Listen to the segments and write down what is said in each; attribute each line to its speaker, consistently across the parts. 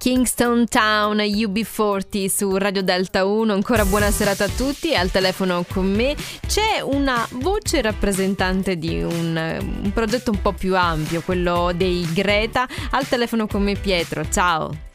Speaker 1: Kingston Town UB40 su Radio Delta 1. Ancora buona serata a tutti. Al telefono con me c'è una voce rappresentante di un, un progetto un po' più ampio, quello dei Greta. Al telefono con me Pietro. Ciao.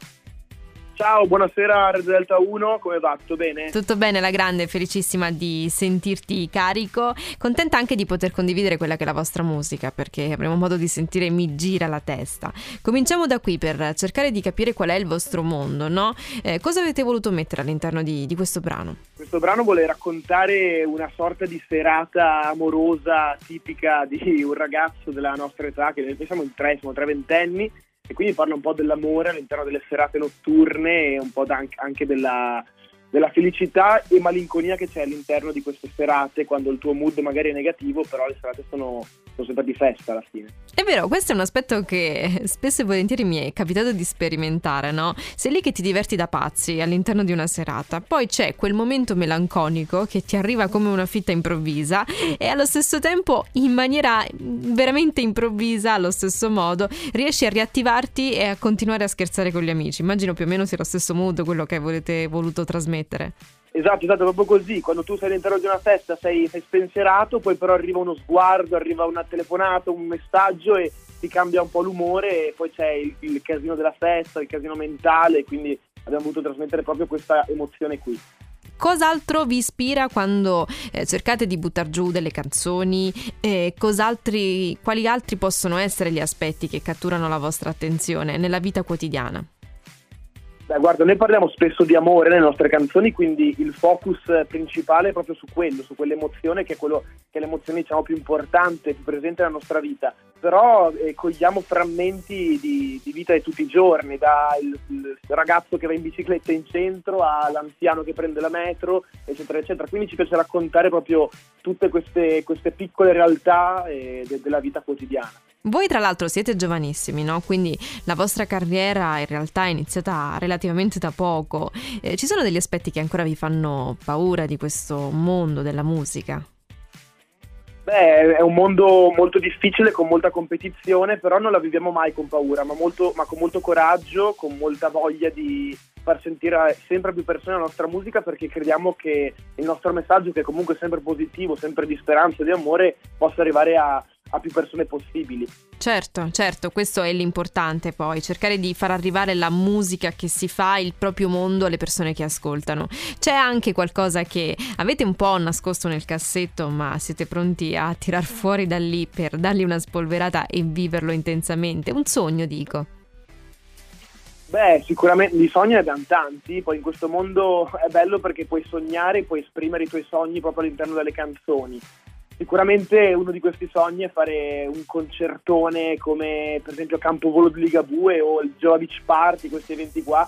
Speaker 2: Ciao, buonasera Red Delta 1, come va? Tutto bene?
Speaker 1: Tutto bene, la grande, felicissima di sentirti carico, contenta anche di poter condividere quella che è la vostra musica, perché avremo modo di sentire Mi gira la testa. Cominciamo da qui per cercare di capire qual è il vostro mondo, no? Eh, cosa avete voluto mettere all'interno di, di questo brano?
Speaker 2: Questo brano vuole raccontare una sorta di serata amorosa tipica di un ragazzo della nostra età, che noi siamo in tre, siamo tre ventenni, e quindi parla un po' dell'amore all'interno delle serate notturne e un po' anche della, della felicità e malinconia che c'è all'interno di queste serate quando il tuo mood magari è negativo, però le serate sono, sono sempre di festa alla fine.
Speaker 1: È vero, questo è un aspetto che spesso e volentieri mi è capitato di sperimentare, no? Sei lì che ti diverti da pazzi all'interno di una serata, poi c'è quel momento melanconico che ti arriva come una fitta improvvisa e allo stesso tempo in maniera veramente improvvisa, allo stesso modo, riesci a riattivarti e a continuare a scherzare con gli amici. Immagino più o meno sia lo stesso mood quello che avete voluto trasmettere.
Speaker 2: Esatto, esatto, proprio così. Quando tu sei all'interno di una festa sei, sei spensierato, poi però arriva uno sguardo, arriva una telefonata, un messaggio e ti cambia un po' l'umore e poi c'è il, il casino della festa, il casino mentale, quindi abbiamo voluto trasmettere proprio questa emozione qui.
Speaker 1: Cos'altro vi ispira quando eh, cercate di buttare giù delle canzoni? Eh, quali altri possono essere gli aspetti che catturano la vostra attenzione nella vita quotidiana?
Speaker 2: Beh, guarda, noi parliamo spesso di amore nelle nostre canzoni, quindi il focus principale è proprio su quello, su quell'emozione che è, quello, che è l'emozione diciamo, più importante, più presente nella nostra vita. Però eh, cogliamo frammenti di, di, vita di tutti i giorni, dal ragazzo che va in bicicletta in centro all'anziano che prende la metro, eccetera, eccetera. Quindi ci piace raccontare proprio tutte queste, queste piccole realtà eh, de, della vita quotidiana.
Speaker 1: Voi tra l'altro siete giovanissimi, no? Quindi la vostra carriera in realtà è iniziata relativamente da poco. Eh, ci sono degli aspetti che ancora vi fanno paura di questo mondo della musica?
Speaker 2: Beh, è un mondo molto difficile, con molta competizione, però non la viviamo mai con paura, ma, molto, ma con molto coraggio, con molta voglia di far sentire sempre più persone la nostra musica perché crediamo che il nostro messaggio, che è comunque sempre positivo, sempre di speranza e di amore, possa arrivare a, a più persone possibili.
Speaker 1: Certo, certo, questo è l'importante poi, cercare di far arrivare la musica che si fa, il proprio mondo alle persone che ascoltano. C'è anche qualcosa che avete un po' nascosto nel cassetto, ma siete pronti a tirar fuori da lì per dargli una spolverata e viverlo intensamente? Un sogno, dico.
Speaker 2: Beh, sicuramente di sogni ne abbiamo tanti, poi in questo mondo è bello perché puoi sognare, puoi esprimere i tuoi sogni proprio all'interno delle canzoni. Sicuramente uno di questi sogni è fare un concertone come per esempio Campovolo di Ligabue o il Jova Beach Party, questi eventi qua.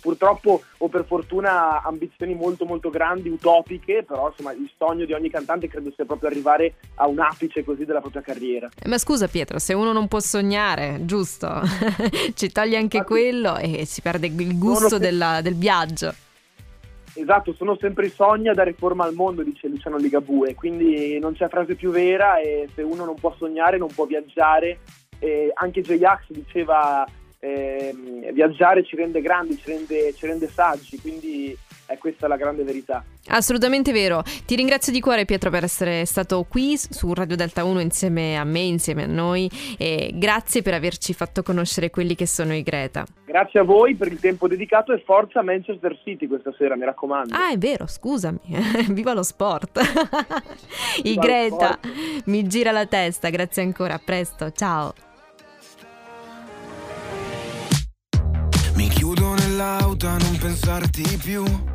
Speaker 2: Purtroppo o per fortuna ambizioni molto molto grandi, utopiche, però insomma il sogno di ogni cantante credo sia proprio arrivare a un apice così della propria carriera.
Speaker 1: Eh, ma scusa Pietro, se uno non può sognare, giusto? Ci toglie anche Infatti, quello e si perde il gusto della, del viaggio.
Speaker 2: Esatto, sono sempre i sogni a dare forma al mondo, dice Luciano Ligabue, quindi non c'è frase più vera e se uno non può sognare non può viaggiare. E anche J-Ax diceva eh, viaggiare ci rende grandi, ci rende, ci rende saggi, quindi è questa la grande verità.
Speaker 1: Assolutamente vero. Ti ringrazio di cuore Pietro per essere stato qui su Radio Delta 1 insieme a me, insieme a noi e grazie per averci fatto conoscere quelli che sono i Greta.
Speaker 2: Grazie a voi per il tempo dedicato e forza Manchester City questa sera, mi raccomando.
Speaker 1: Ah, è vero, scusami. Viva lo sport. I Viva Greta mi gira la testa, grazie ancora, a presto, ciao. Nell'auto a non pensarti più